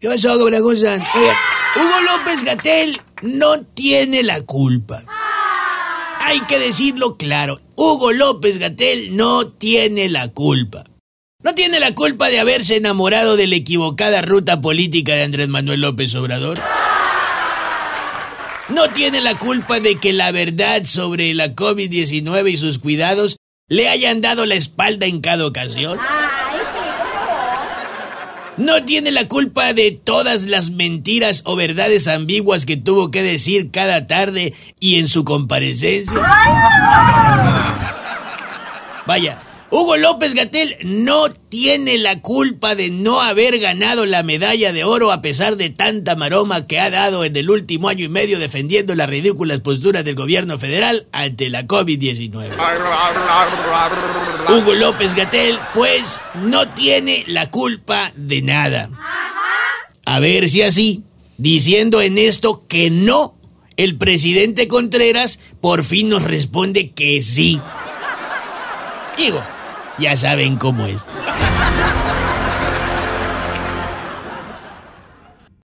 ¿Qué pasó, Cobragosa? Oiga, Hugo López Gatel no tiene la culpa. Hay que decirlo claro. Hugo López Gatel no tiene la culpa. No tiene la culpa de haberse enamorado de la equivocada ruta política de Andrés Manuel López Obrador. No tiene la culpa de que la verdad sobre la COVID-19 y sus cuidados le hayan dado la espalda en cada ocasión. No tiene la culpa de todas las mentiras o verdades ambiguas que tuvo que decir cada tarde y en su comparecencia. Vaya, Hugo López Gatel no tiene la culpa de no haber ganado la medalla de oro a pesar de tanta maroma que ha dado en el último año y medio defendiendo las ridículas posturas del gobierno federal ante la COVID-19. Hugo López Gatel, pues, no tiene la culpa de nada. A ver si así, diciendo en esto que no, el presidente Contreras por fin nos responde que sí. Digo, ya saben cómo es.